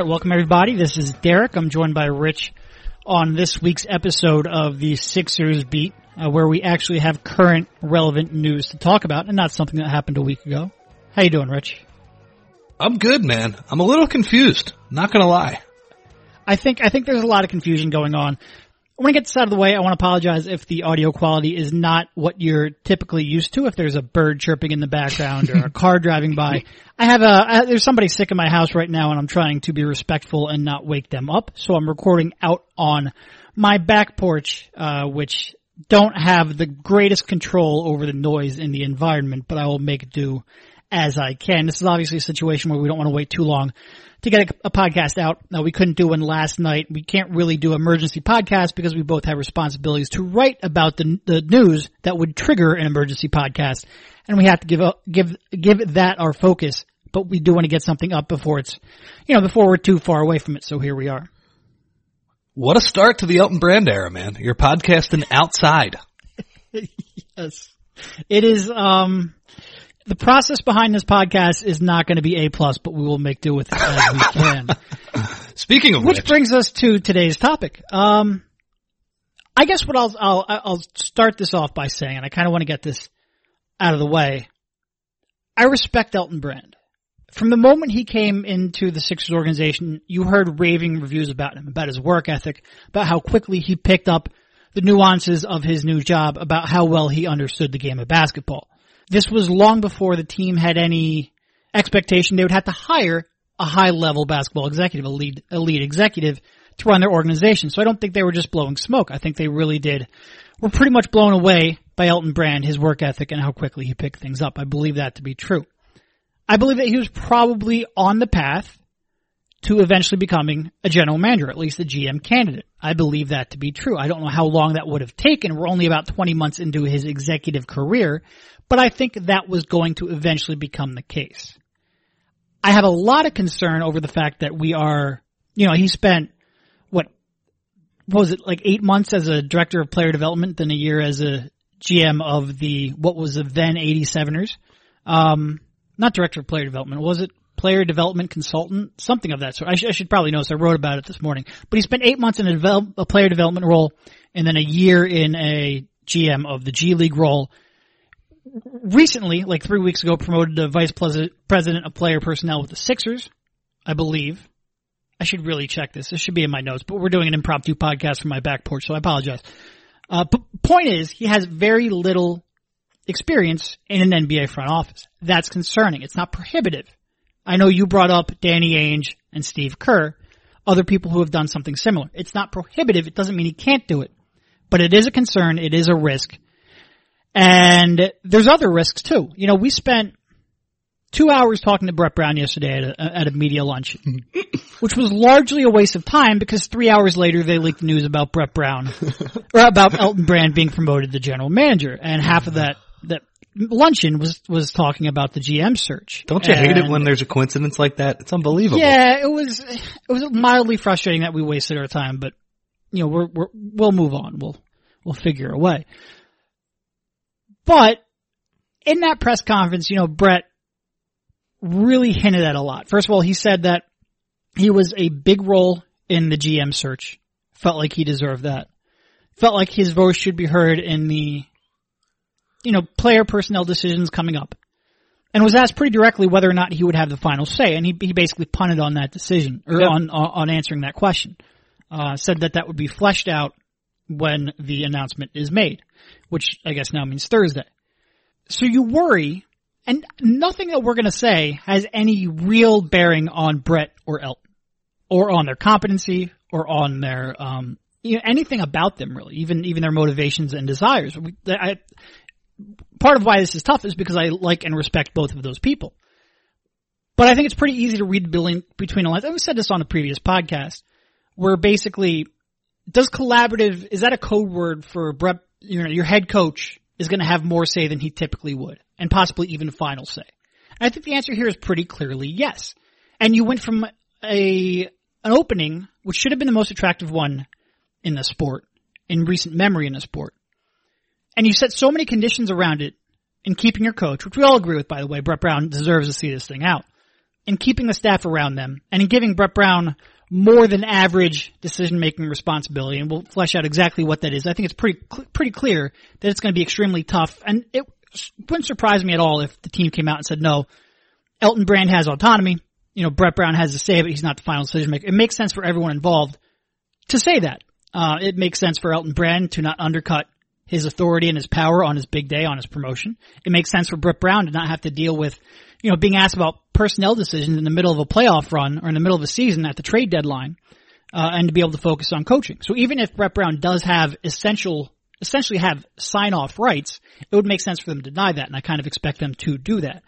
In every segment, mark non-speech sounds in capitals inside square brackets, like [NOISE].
Right, welcome everybody. This is Derek. I'm joined by Rich on this week's episode of the Sixers Beat, uh, where we actually have current, relevant news to talk about, and not something that happened a week ago. How you doing, Rich? I'm good, man. I'm a little confused. Not gonna lie. I think I think there's a lot of confusion going on. I want to get this out of the way. I want to apologize if the audio quality is not what you're typically used to. If there's a bird chirping in the background or a [LAUGHS] car driving by, I have a I, there's somebody sick in my house right now, and I'm trying to be respectful and not wake them up. So I'm recording out on my back porch, uh, which don't have the greatest control over the noise in the environment, but I will make do as I can. This is obviously a situation where we don't want to wait too long to get a, a podcast out. Now we couldn't do one last night. We can't really do emergency podcast because we both have responsibilities to write about the, the news that would trigger an emergency podcast. And we have to give, give, give that our focus, but we do want to get something up before it's, you know, before we're too far away from it. So here we are. What a start to the Elton Brand era, man. You're podcasting outside. [LAUGHS] yes. It is, um, the process behind this podcast is not going to be A plus, but we will make do with it as we [LAUGHS] can. Speaking of which, which, brings us to today's topic. Um, I guess what I'll I'll I'll start this off by saying, and I kind of want to get this out of the way. I respect Elton Brand. From the moment he came into the Sixers organization, you heard raving reviews about him, about his work ethic, about how quickly he picked up the nuances of his new job, about how well he understood the game of basketball this was long before the team had any expectation they would have to hire a high level basketball executive, a lead, elite executive to run their organization. So I don't think they were just blowing smoke. I think they really did, We're pretty much blown away by Elton Brand, his work ethic and how quickly he picked things up. I believe that to be true. I believe that he was probably on the path to eventually becoming a general manager, at least a GM candidate. I believe that to be true. I don't know how long that would have taken. We're only about 20 months into his executive career, but I think that was going to eventually become the case. I have a lot of concern over the fact that we are, you know, he spent, what, what was it, like eight months as a director of player development, then a year as a GM of the, what was the then 87ers. Um, not director of player development, was it player development consultant? Something of that sort. I, sh- I should probably know, so I wrote about it this morning. But he spent eight months in a, develop- a player development role and then a year in a GM of the G League role recently, like three weeks ago, promoted to vice president of player personnel with the Sixers, I believe. I should really check this. This should be in my notes, but we're doing an impromptu podcast from my back porch, so I apologize. Uh, p- point is, he has very little experience in an NBA front office. That's concerning. It's not prohibitive. I know you brought up Danny Ainge and Steve Kerr, other people who have done something similar. It's not prohibitive. It doesn't mean he can't do it, but it is a concern. It is a risk and there's other risks too. You know, we spent two hours talking to Brett Brown yesterday at a, at a media lunch, [CLEARS THROAT] which was largely a waste of time because three hours later they leaked news about Brett Brown or about Elton Brand being promoted to general manager, and half of that that luncheon was was talking about the GM search. Don't you and, hate it when there's a coincidence like that? It's unbelievable. Yeah, it was it was mildly frustrating that we wasted our time, but you know we're, we're we'll move on. We'll we'll figure a way. But in that press conference, you know, Brett really hinted at a lot. First of all, he said that he was a big role in the GM search. Felt like he deserved that. Felt like his voice should be heard in the, you know, player personnel decisions coming up. And was asked pretty directly whether or not he would have the final say, and he, he basically punted on that decision, or Yep. on, on answering that question. Uh, said that that would be fleshed out when the announcement is made, which I guess now means Thursday. So you worry, and nothing that we're going to say has any real bearing on Brett or Elton, or on their competency, or on their um, you know, anything about them really, even even their motivations and desires. We, I, part of why this is tough is because I like and respect both of those people. But I think it's pretty easy to read between the lines. I've said this on a previous podcast, where basically does collaborative is that a code word for Brett? You know, your head coach is going to have more say than he typically would, and possibly even final say. And I think the answer here is pretty clearly yes. And you went from a an opening which should have been the most attractive one in the sport, in recent memory in the sport, and you set so many conditions around it in keeping your coach, which we all agree with, by the way. Brett Brown deserves to see this thing out. in keeping the staff around them and in giving Brett Brown more than average decision making responsibility, and we'll flesh out exactly what that is. I think it's pretty pretty clear that it's going to be extremely tough, and it wouldn't surprise me at all if the team came out and said, "No, Elton Brand has autonomy. You know, Brett Brown has to say, but he's not the final decision maker." It makes sense for everyone involved to say that. Uh, it makes sense for Elton Brand to not undercut his authority and his power on his big day on his promotion. It makes sense for Brett Brown to not have to deal with, you know, being asked about personnel decisions in the middle of a playoff run or in the middle of a season at the trade deadline, uh, and to be able to focus on coaching. So even if Brett Brown does have essential, essentially have sign off rights, it would make sense for them to deny that, and I kind of expect them to do that.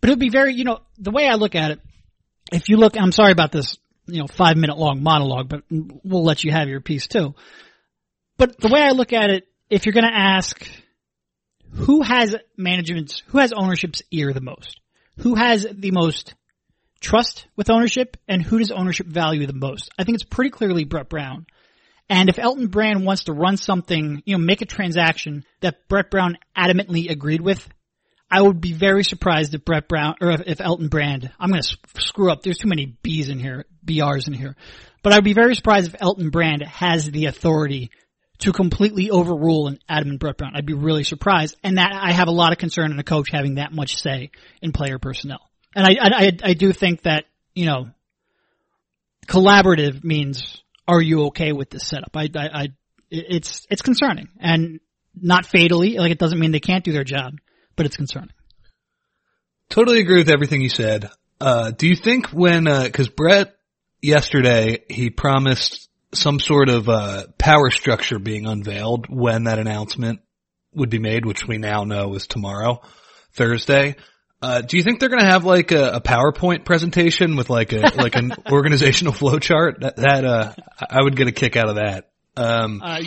But it would be very, you know, the way I look at it, if you look, I'm sorry about this, you know, five minute long monologue, but we'll let you have your piece too. But the way I look at it, if you're going to ask who has management's, who has ownership's ear the most, who has the most trust with ownership, and who does ownership value the most, I think it's pretty clearly Brett Brown. And if Elton Brand wants to run something, you know, make a transaction that Brett Brown adamantly agreed with, I would be very surprised if Brett Brown or if, if Elton Brand. I'm going to screw up. There's too many B's in here, BRs in here, but I'd be very surprised if Elton Brand has the authority to completely overrule an Adam and Brett Brown. I'd be really surprised, and that I have a lot of concern in a coach having that much say in player personnel. And I, I, I do think that you know, collaborative means are you okay with this setup? I, I, I it's it's concerning and not fatally. Like it doesn't mean they can't do their job but it's concerning. Totally agree with everything you said. Uh, do you think when, uh, cause Brett yesterday, he promised some sort of, uh, power structure being unveiled when that announcement would be made, which we now know is tomorrow, Thursday. Uh, do you think they're going to have like a, a, PowerPoint presentation with like a like an [LAUGHS] organizational flowchart? That, that uh, I would get a kick out of that. Um, uh,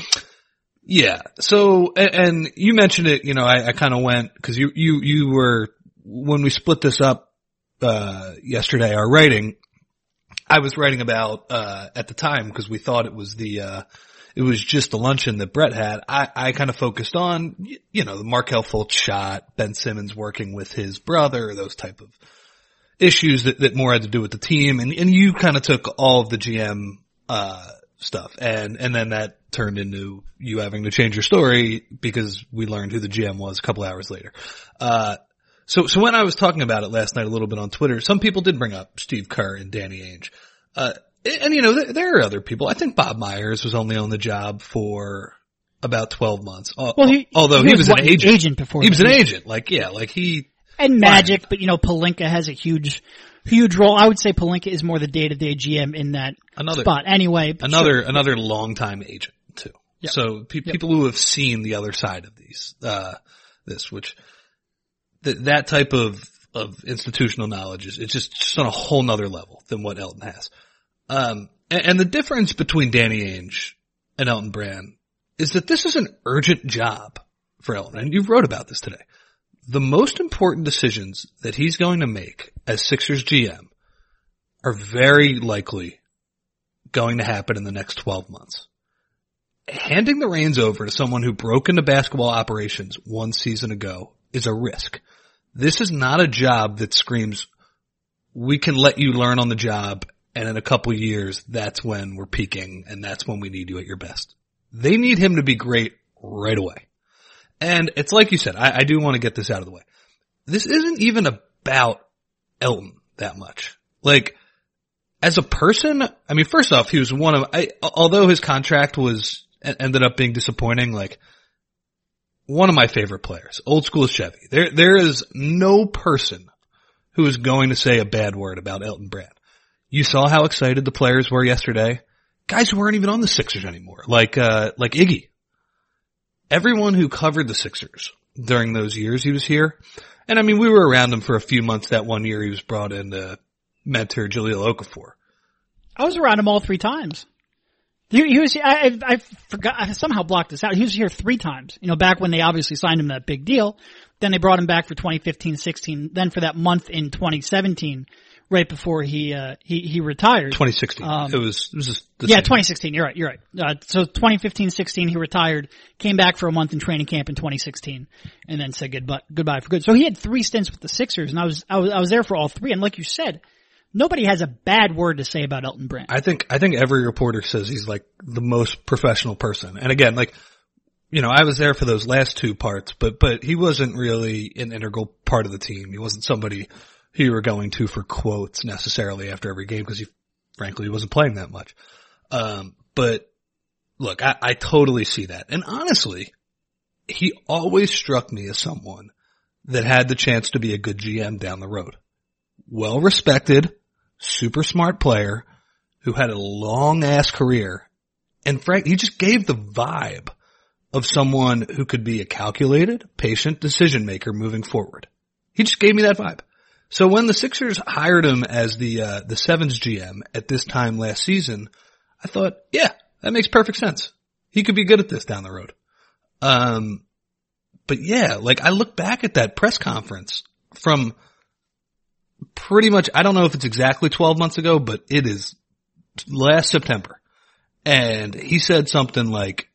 yeah. So, and, and you mentioned it, you know, I, I kind of went, cause you, you, you were, when we split this up, uh, yesterday, our writing, I was writing about, uh, at the time, cause we thought it was the, uh, it was just the luncheon that Brett had. I, I kind of focused on, you know, the Markelle Fultz shot, Ben Simmons working with his brother, those type of issues that, that more had to do with the team. And, and you kind of took all of the GM, uh, stuff. And, and then that turned into you having to change your story because we learned who the GM was a couple hours later. Uh, so, so when I was talking about it last night a little bit on Twitter, some people did bring up Steve Kerr and Danny Ainge. Uh, and you know, there are other people. I think Bob Myers was only on the job for about 12 months. Well, he, although he, he was, an agent. agent before. He was an agent. Like, yeah, like he. And Magic, but you know, Pelinka has a huge huge role. I would say Pelinka is more the day to day GM in that another, spot. Anyway, another sure. another longtime agent too. Yep. So pe- yep. people who have seen the other side of these, uh, this, which th- that type of of institutional knowledge is it's just, just on a whole nother level than what Elton has. Um, and, and the difference between Danny Ainge and Elton Brand is that this is an urgent job for Elton, and you wrote about this today the most important decisions that he's going to make as Sixers GM are very likely going to happen in the next 12 months. Handing the reins over to someone who broke into basketball operations one season ago is a risk. This is not a job that screams, we can let you learn on the job and in a couple years, that's when we're peaking and that's when we need you at your best. They need him to be great right away. And it's like you said, I, I do want to get this out of the way. This isn't even about Elton that much. Like, as a person, I mean, first off, he was one of, I, although his contract was, ended up being disappointing, like, one of my favorite players, old school Chevy. There, there is no person who is going to say a bad word about Elton Brand. You saw how excited the players were yesterday. Guys who weren't even on the Sixers anymore, like, uh, like Iggy everyone who covered the Sixers during those years he was here, and I mean, we were around him for a few months that one year he was brought in to mentor Jahlil Okafor. I was around him all three times. He, he was, I, I forgot, I somehow blocked this out. He was here three times. You know, back when they obviously signed him that big deal. Then they brought him back for 2015, 16. Then for that month in 2017 right before he uh, he he retired. 2016. Um, it was it was just yeah, 2016. You're right. You're right. Uh, so 2015, 16, he retired, came back for a month in training camp in 2016, and then said goodbye goodbye for good. So he had three stints with the Sixers, and I was I was I was there for all three. And like you said, nobody has a bad word to say about Elton Brand. I think I think every reporter says he's like the most professional person. And again, like you know, I was there for those last two parts, but but he wasn't really an integral part of the team. He wasn't somebody who you were going to for quotes necessarily after every game because he frankly wasn't playing that much. Um, but look, I, I totally see that. And honestly, he always struck me as someone that had the chance to be a good GM down the road. Well respected, super smart player who had a long ass career. And Frank, he just gave the vibe of someone who could be a calculated, patient decision maker moving forward. He just gave me that vibe. So when the Sixers hired him as the uh, the Sevens GM at this time last season, I thought, yeah, that makes perfect sense. He could be good at this down the road. Um, but yeah, like I look back at that press conference from pretty much, I don't know if it's exactly 12 months ago, but it is last September. And he said something like,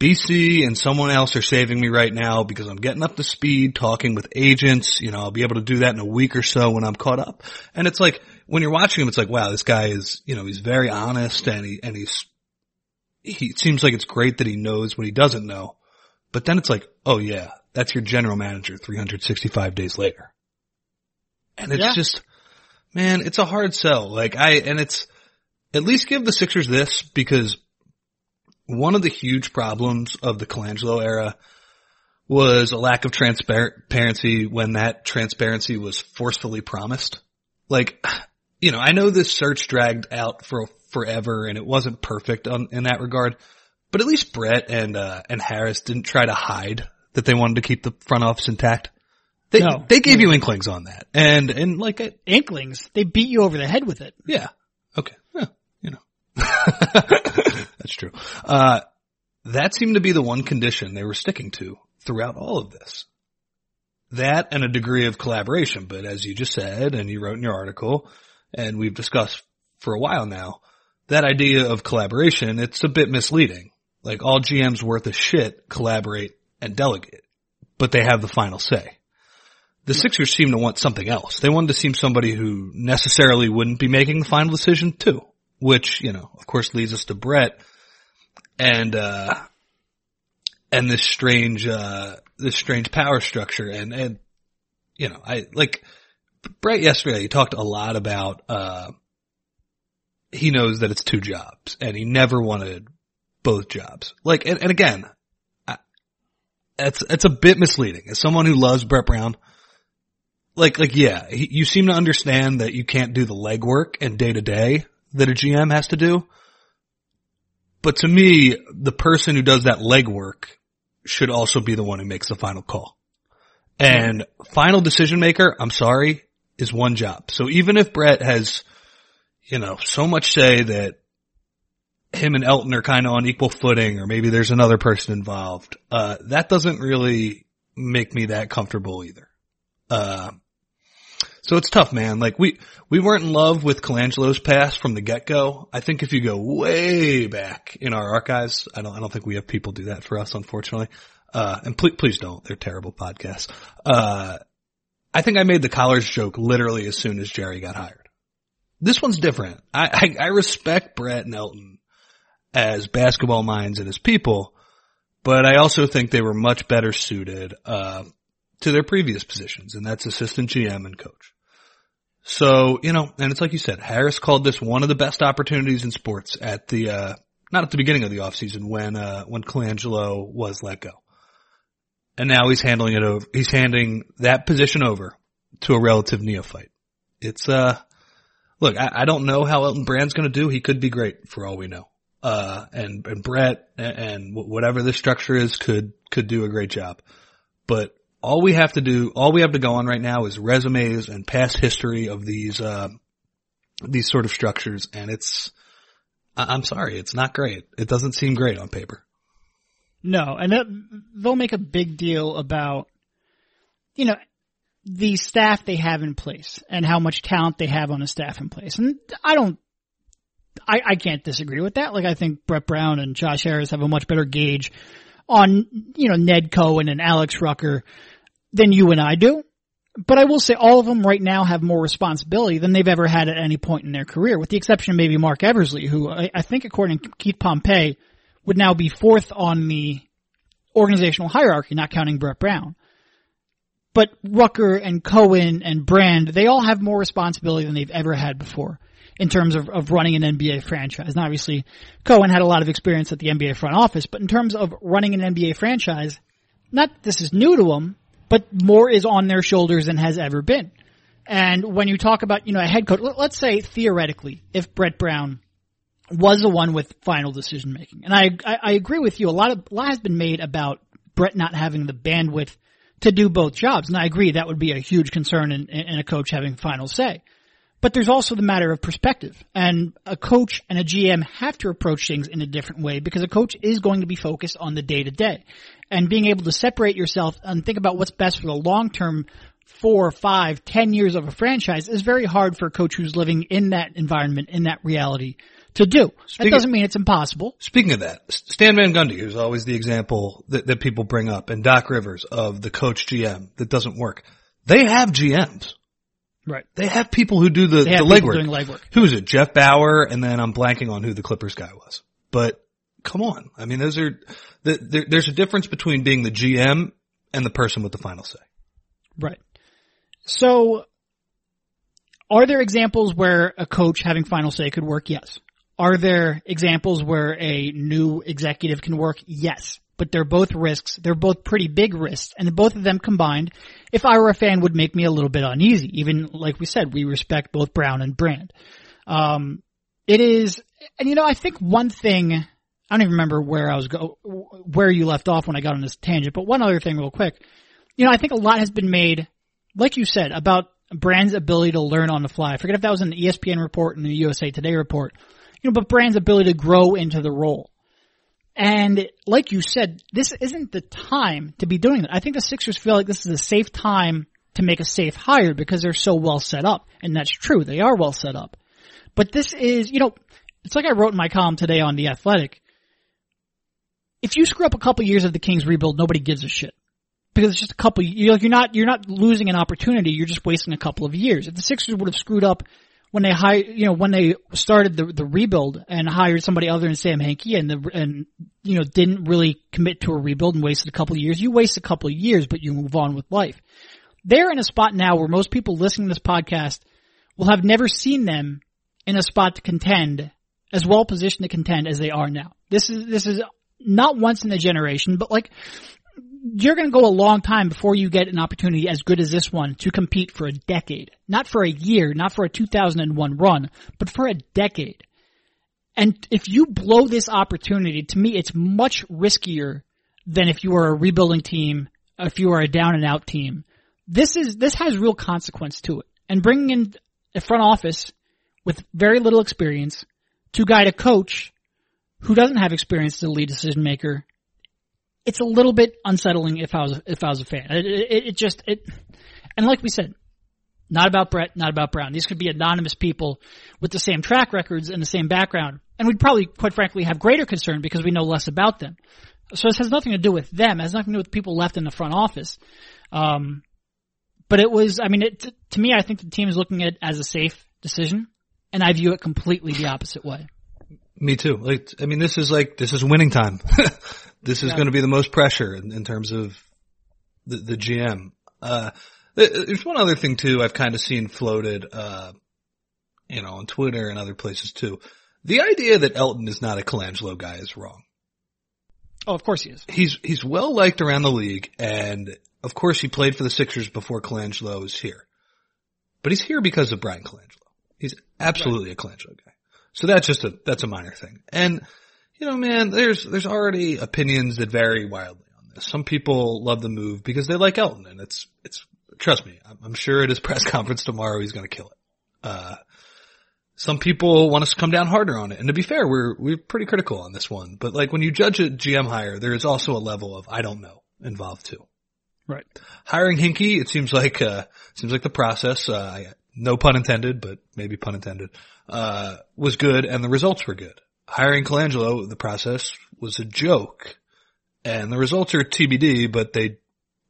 BC and someone else are saving me right now because I'm getting up to speed talking with agents. You know, I'll be able to do that in a week or so when I'm caught up. And it's like, when you're watching him, it's like, wow, this guy is, you know, he's very honest and he, and he's, he it seems like it's great that he knows what he doesn't know. But then it's like, oh yeah, that's your general manager 365 days later. And it's yeah. just, man, it's a hard sell. Like I, and it's, at least give the Sixers this because one of the huge problems of the Colangelo era was a lack of transparency when that transparency was forcefully promised. Like, you know, I know this search dragged out for forever and it wasn't perfect on, in that regard, but at least Brett and, uh, and Harris didn't try to hide that they wanted to keep the front office intact. They, no. they gave you inklings on that. And, and like, a, inklings, they beat you over the head with it. Yeah. Okay. Yeah, you know. [LAUGHS] That's true. Uh, that seemed to be the one condition they were sticking to throughout all of this. That and a degree of collaboration, but as you just said, and you wrote in your article, and we've discussed for a while now, that idea of collaboration, it's a bit misleading. Like all GMs worth a shit collaborate and delegate, but they have the final say. The Sixers seem to want something else. They wanted to seem somebody who necessarily wouldn't be making the final decision too, which, you know, of course leads us to Brett and, uh, and this strange, uh, this strange power structure and, and, you know, I, like, Brett yesterday, he talked a lot about, uh, he knows that it's two jobs and he never wanted both jobs. Like, and, and again, I, it's, it's a bit misleading. As someone who loves Brett Brown, like, like, yeah, he, you seem to understand that you can't do the legwork and day to day that a GM has to do. But to me, the person who does that legwork should also be the one who makes the final call. And final decision maker, I'm sorry, is one job. So even if Brett has, you know, so much say that him and Elton are kind of on equal footing or maybe there's another person involved, uh, that doesn't really make me that comfortable either. Uh, so it's tough, man. Like we, we weren't in love with Colangelo's past from the get-go. I think if you go way back in our archives, I don't, I don't think we have people do that for us, unfortunately. Uh, and please, please don't. They're terrible podcasts. Uh, I think I made the collars joke literally as soon as Jerry got hired. This one's different. I, I, I respect Brett and Elton as basketball minds and as people, but I also think they were much better suited, uh, to their previous positions, and that's assistant GM and coach. So, you know, and it's like you said, Harris called this one of the best opportunities in sports at the, uh, not at the beginning of the offseason when, uh, when Colangelo was let go. And now he's handling it over, he's handing that position over to a relative neophyte. It's, uh, look, I, I don't know how Elton Brand's gonna do. He could be great for all we know. Uh, and, and Brett and, and whatever the structure is could, could do a great job. But all we have to do, all we have to go on right now is resumes and past history of these, uh, these sort of structures. And it's, I'm sorry, it's not great. It doesn't seem great on paper. No, and they'll make a big deal about, you know, the staff they have in place and how much talent they have on a staff in place. And I don't, I, I can't disagree with that. Like I think Brett Brown and Josh Harris have a much better gauge on, you know, Ned Cohen and Alex Rucker than you and I do. But I will say all of them right now have more responsibility than they've ever had at any point in their career, with the exception of maybe Marc Eversley, who I, I think according to Keith Pompey would now be fourth on the organizational hierarchy, not counting Brett Brown. But Rucker and Cohen and Brand, they all have more responsibility than they've ever had before in terms of, of running an NBA franchise. And obviously, Cohen had a lot of experience at the NBA front office, but in terms of running an NBA franchise, not this is new to him, but more is on their shoulders than has ever been. And when you talk about, you know, a head coach, let's say theoretically, if Brett Brown was the one with final decision making, and I, I, I agree with you, a lot of, a lot has been made about Brett not having the bandwidth to do both jobs, and I agree that would be a huge concern in, in a coach having final say. But there's also the matter of perspective. And a coach and a GM have to approach things in a different way because a coach is going to be focused on the day to day. And being able to separate yourself and think about what's best for the long term four, five, ten years of a franchise is very hard for a coach who's living in that environment, in that reality to do. Speaking that doesn't mean it's impossible. Speaking of that, Stan Van Gundy, who's always the example that, that people bring up, and Doc Rivers of the coach GM that doesn't work. They have GMs. Right. They have people who do the, the legwork. Doing legwork. Who is it? Jeff Bower, and then I'm blanking on who the Clippers guy was. But come on, I mean, those are the, there, there's a difference between being the GM and the person with the final say. Right. So, are there examples where a coach having final say could work? Yes. Are there examples where a new executive can work? Yes but they're both risks. They're both pretty big risks, and both of them combined, if I were a fan, would make me a little bit uneasy. Even like we said, we respect both Brown and Brand. Um, it is, and you know, I think one thing. I don't even remember where I was go, where you left off when I got on this tangent, but one other thing real quick. You know, I think a lot has been made, like you said, about Brand's ability to learn on the fly. I forget if that was an ESPN report and the USA Today report. You know, but Brand's ability to grow into the role. And like you said, this isn't the time to be doing that. I think the Sixers feel like this is a safe time to make a safe hire because they're so well set up. And that's true. They are well set up. But this is, you know, it's like I wrote in my column today on The Athletic. If you screw up a couple years of the Kings rebuild, nobody gives a shit. Because it's just a couple, you're not, you're not losing an opportunity, you're just wasting a couple of years. If the Sixers would have screwed up when they hired, you know, when they started the the rebuild and hired somebody other than Sam Hinkie and the and you know didn't really commit to a rebuild and wasted a couple of years. You waste a couple of years, but you move on with life. They're in a spot now where most people listening to this podcast will have never seen them in a spot to contend as well positioned to contend as they are now. This is this is not once in a generation, but like you're going to go a long time before you get an opportunity as good as this one to compete for a decade. Not for a year, not for a 2001 run, but for a decade. And if you blow this opportunity, to me, it's much riskier than if you are a rebuilding team, if you are a down and out team. This is, this has real consequence to it. And bringing in a front office with very little experience to guide a coach who doesn't have experience as a lead decision maker it's a little bit unsettling if I was if I was a fan. It, it, it, just it, and like we said, not about Brett, not about Brown. These could be anonymous people with the same track records and the same background, and we'd probably, quite frankly, have greater concern because we know less about them. So this has nothing to do with them. It has nothing to do with people left in the front office. Um, but it was, I mean, it, to me, I think the team is looking at it as a safe decision, and I view it completely the opposite way. Me too. Like, I mean, this is like, this is winning time. [LAUGHS] this is yeah. going to be the most pressure in, in terms of the, the GM. Uh, there's one other thing too I've kind of seen floated, uh, you know, on Twitter and other places too. The idea that Elton is not a Colangelo guy is wrong. Oh, of course he is. He's, he's well liked around the league and of course he played for the Sixers before Colangelo was here. But he's here because of Bryan Colangelo. He's absolutely right. a Colangelo guy. So that's just a, that's a minor thing. And, you know, man, there's, there's already opinions that vary wildly on this. Some people love the move because they like Elton and it's, it's, trust me, I'm, sure at his [LAUGHS] press conference tomorrow he's going to kill it. Uh, some people want us to come down harder on it. And to be fair, we're, we're pretty critical on this one. But like when you judge a GM hire, there is also a level of I don't know involved too. Right. Hiring Hinkie, it seems like, uh, seems like the process, uh, no pun intended, but maybe pun intended, uh, was good and the results were good. Hiring Colangelo, the process was a joke and the results are TBD, but they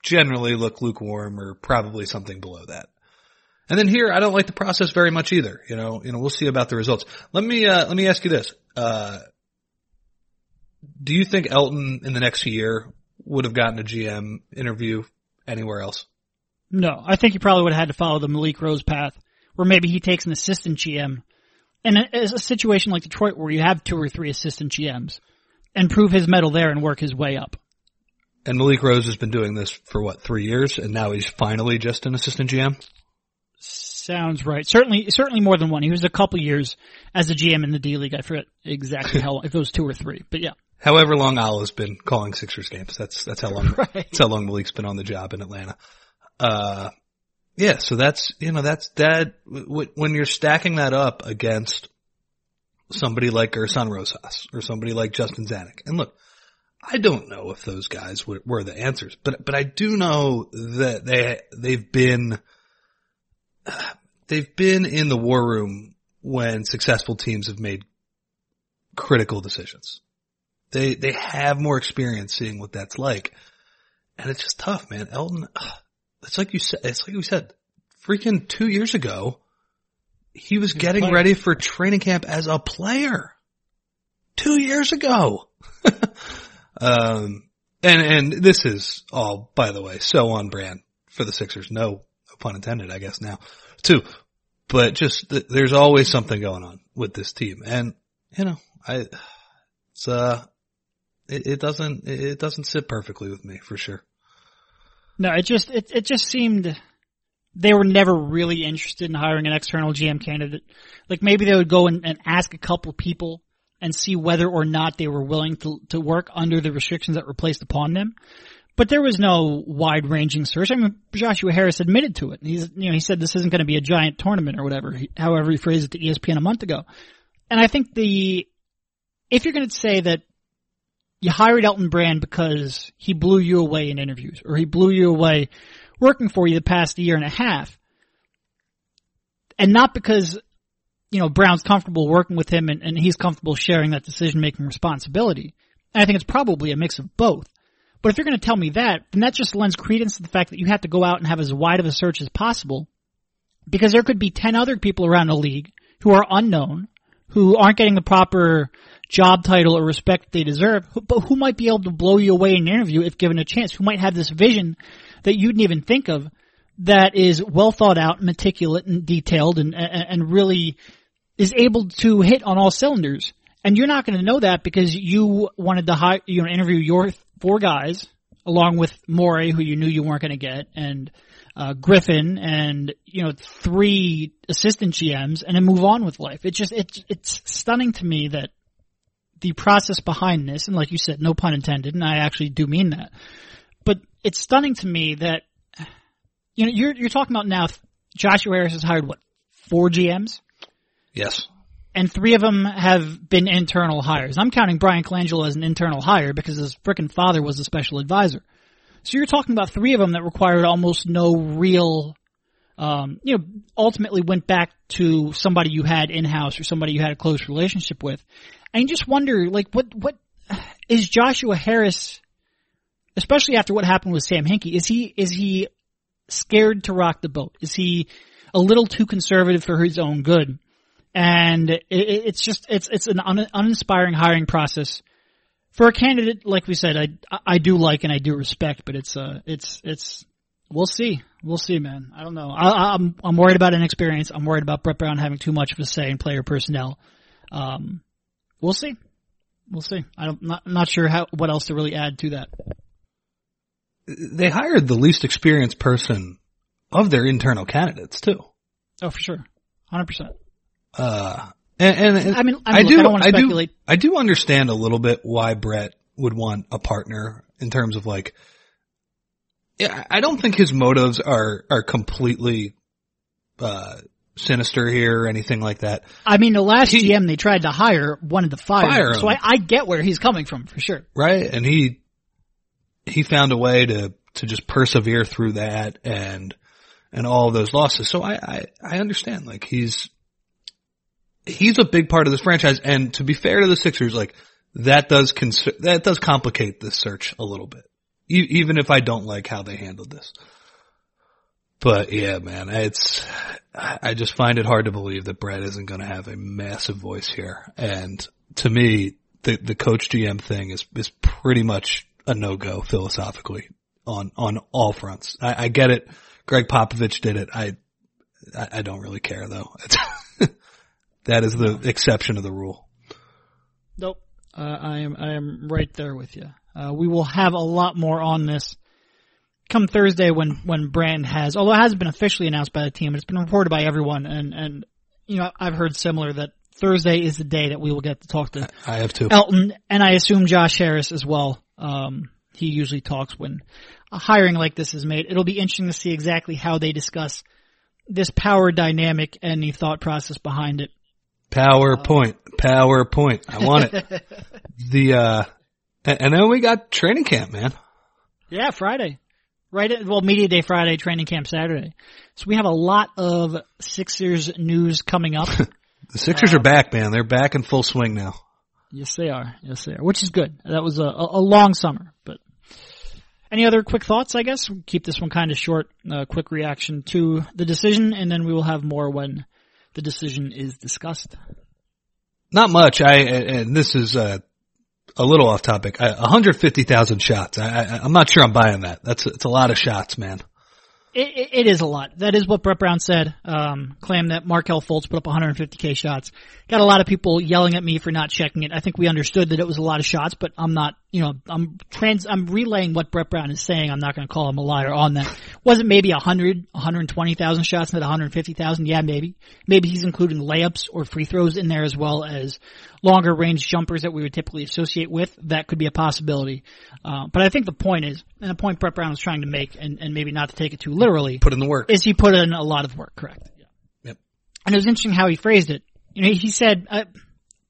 generally look lukewarm or probably something below that. And then here, I don't like the process very much either. You know, you know, we'll see about the results. Let me, uh, let me ask you this. Uh, do you think Elton in the next year would have gotten a GM interview anywhere else? No, I think he probably would have had to follow the Malik Rose path, where maybe he takes an assistant GM. And it's a situation like Detroit where you have two or three assistant GMs and prove his mettle there and work his way up. And Malik Rose has been doing this for what, three years and now he's finally just an assistant GM? Sounds right. Certainly, certainly more than one. He was a couple years as a GM in the D League. I forget exactly how, if it was two or three, but yeah. However long Al has been calling Sixers games. That's, that's how long, [LAUGHS] right. that's how long Malik's been on the job in Atlanta. Uh, yeah, so that's, you know, that's that, when you're stacking that up against somebody like Gersson Rosas or somebody like Justin Zanik. And look, I don't know if those guys were, were the answers, but, but I do know that they, they've been, they've been in the war room when successful teams have made critical decisions. They, they have more experience seeing what that's like. And it's just tough, man. Elton, it's like you said, it's like we said, freaking two years ago, he was He's getting ready for training camp as a player. Two years ago. [LAUGHS] um, and, and this is all, by the way, so on brand for the Sixers. No, no pun intended, I guess now too. But just, there's always something going on with this team. And, you know, I, it's, uh, it, it doesn't, it doesn't sit perfectly with me for sure. No, it just, it, it just seemed, they were never really interested in hiring an external GM candidate. Like maybe they would go and, and ask a couple people and see whether or not they were willing to, to work under the restrictions that were placed upon them. But there was no wide ranging search. I mean, Joshua Harris admitted to it. He's, you know, he said this isn't going to be a giant tournament or whatever, however he phrased it to ESPN a month ago. And I think the, if you're going to say that you hired Elton Brand because he blew you away in interviews or he blew you away working for you the past year and a half. And not because, you know, Brown's comfortable working with him and, and he's comfortable sharing that decision making responsibility. And I think it's probably a mix of both. But if you're going to tell me that, then that just lends credence to the fact that you have to go out and have as wide of a search as possible because there could be 10 other people around the league who are unknown, who aren't getting the proper job title or respect they deserve, but who might be able to blow you away in an interview if given a chance, who might have this vision that you didn't even think of that is well thought out, meticulous and detailed and, and really is able to hit on all cylinders. And you're not going to know that because you wanted to hire, you know, interview your four guys along with Morey, who you knew you weren't going to get, and uh, Griffin, and you know, three assistant GMs, and then move on with life. It just it's it's stunning to me that the process behind this, and like you said, no pun intended, and I actually do mean that, but it's stunning to me that you know you're you're talking about now. Joshua Harris has hired what four GMs? Yes. And three of them have been internal hires. I'm counting Bryan Colangelo as an internal hire because his frickin' father was a special advisor. So you're talking about three of them that required almost no real, um, you know, ultimately went back to somebody you had in-house or somebody you had a close relationship with. You just wonder, like, what, what, is Joshua Harris especially after what happened with Sam Hinkie, is he is he scared to rock the boat? Is he a little too conservative for his own good? And it, it's just it's it's an un, uninspiring hiring process for a candidate like we said. I I do like and I do respect, but it's uh it's it's we'll see we'll see, man. I don't know. I, I'm I'm worried about inexperience. I'm worried about Brett Brown having too much of a say in player personnel. Um, we'll see. We'll see. I'm not, not sure how what else to really add to that they hired the least experienced person of their internal candidates too. Oh, for sure, hundred percent. Uh, and, and, and, I mean, I, mean, I do, I, I do, I do understand a little bit why Brett would want a partner in terms of like, yeah, I don't think his motives are are completely uh, sinister here or anything like that. I mean, the last he, GM they tried to hire wanted to fire, fire him, so I, I get where he's coming from for sure. Right, and he he found a way to, to just persevere through that and, and all those losses. So I, I, I understand, like he's, he's a big part of this franchise. And to be fair to the Sixers, like that does cons- that does complicate this search a little bit E- even if I don't like how they handled this. But yeah, man, it's, I just find it hard to believe that Brett isn't going to have a massive voice here. And to me, the, the coach GM thing is, is pretty much a no-go philosophically on, on all fronts. I, I get it. Gregg Popovich did it. I, I, I don't really care though. [LAUGHS] that is the exception of the rule. Nope. Uh, I am, I am right there with you. Uh, we will have a lot more on this come Thursday when, when Brand has, although it hasn't been officially announced by the team, it's been reported by everyone and, and, you know, I've heard similar that Thursday is the day that we will get to talk to I have to. Elton and I assume Josh Harris as well. Um, he usually talks when a hiring like this is made. It'll be interesting to see exactly how they discuss this power dynamic and the thought process behind it. PowerPoint, PowerPoint. I want it. [LAUGHS] the, uh, and then we got training camp, man. Yeah, Friday. Right at, well, Media Day Friday, training camp Saturday. So we have a lot of Sixers news coming up. [LAUGHS] the Sixers uh, are back, man. They're back in full swing now. Yes, they are. Yes, they are. Which is good. That was a, a long summer, but any other quick thoughts? I guess we'll keep this one kind of short. Uh, quick reaction to the decision, and then we will have more when the decision is discussed. Not much. I and this is uh, a little off topic. 150,000 shots. I, I, I'm not sure I'm buying that. That's it's a lot of shots, man. It, it is a lot. That is what Brett Brown said. Um, claimed that Markelle Fultz put up 150k shots. Got a lot of people yelling at me for not checking it. I think we understood that it was a lot of shots, but I'm not. You know, I'm trans. I'm relaying what Brett Brown is saying. I'm not going to call him a liar on that. Was it maybe 100, 120,000 shots, not 150,000? Yeah, maybe. Maybe he's including layups or free throws in there as well as longer range jumpers that we would typically associate with, that could be a possibility. Uh, but I think the point is, and the point Brett Brown is trying to make, and, and maybe not to take it too literally, put in the work. Is he put in a lot of work, correct? Yeah. Yep. And it was interesting how he phrased it. You know, he said, I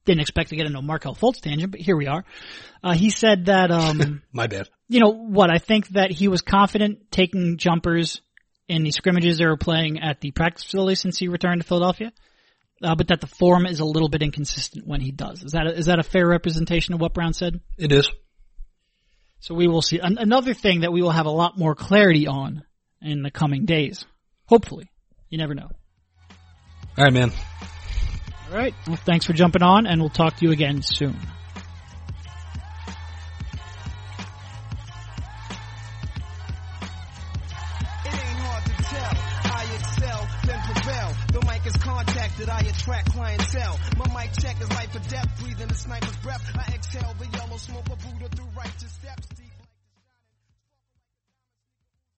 didn't expect to get into a Markelle Fultz tangent, but here we are. Uh, he said that, um, [LAUGHS] my bad. You know what? I think that he was confident taking jumpers in the scrimmages they were playing at the practice facility since he returned to Philadelphia uh, but that the form is a little bit inconsistent when he does. Is that a, is that a fair representation of what Brown said? It is. So we will see An- another thing that we will have a lot more clarity on in the coming days. Hopefully, you never know. All right, man. All right. Well, thanks for jumping on, and we'll talk to you again soon. I attract clientele. My mic check is life or death, breathing sniper's breath. I exhale the yellow smoke of Buddha through righteous steps.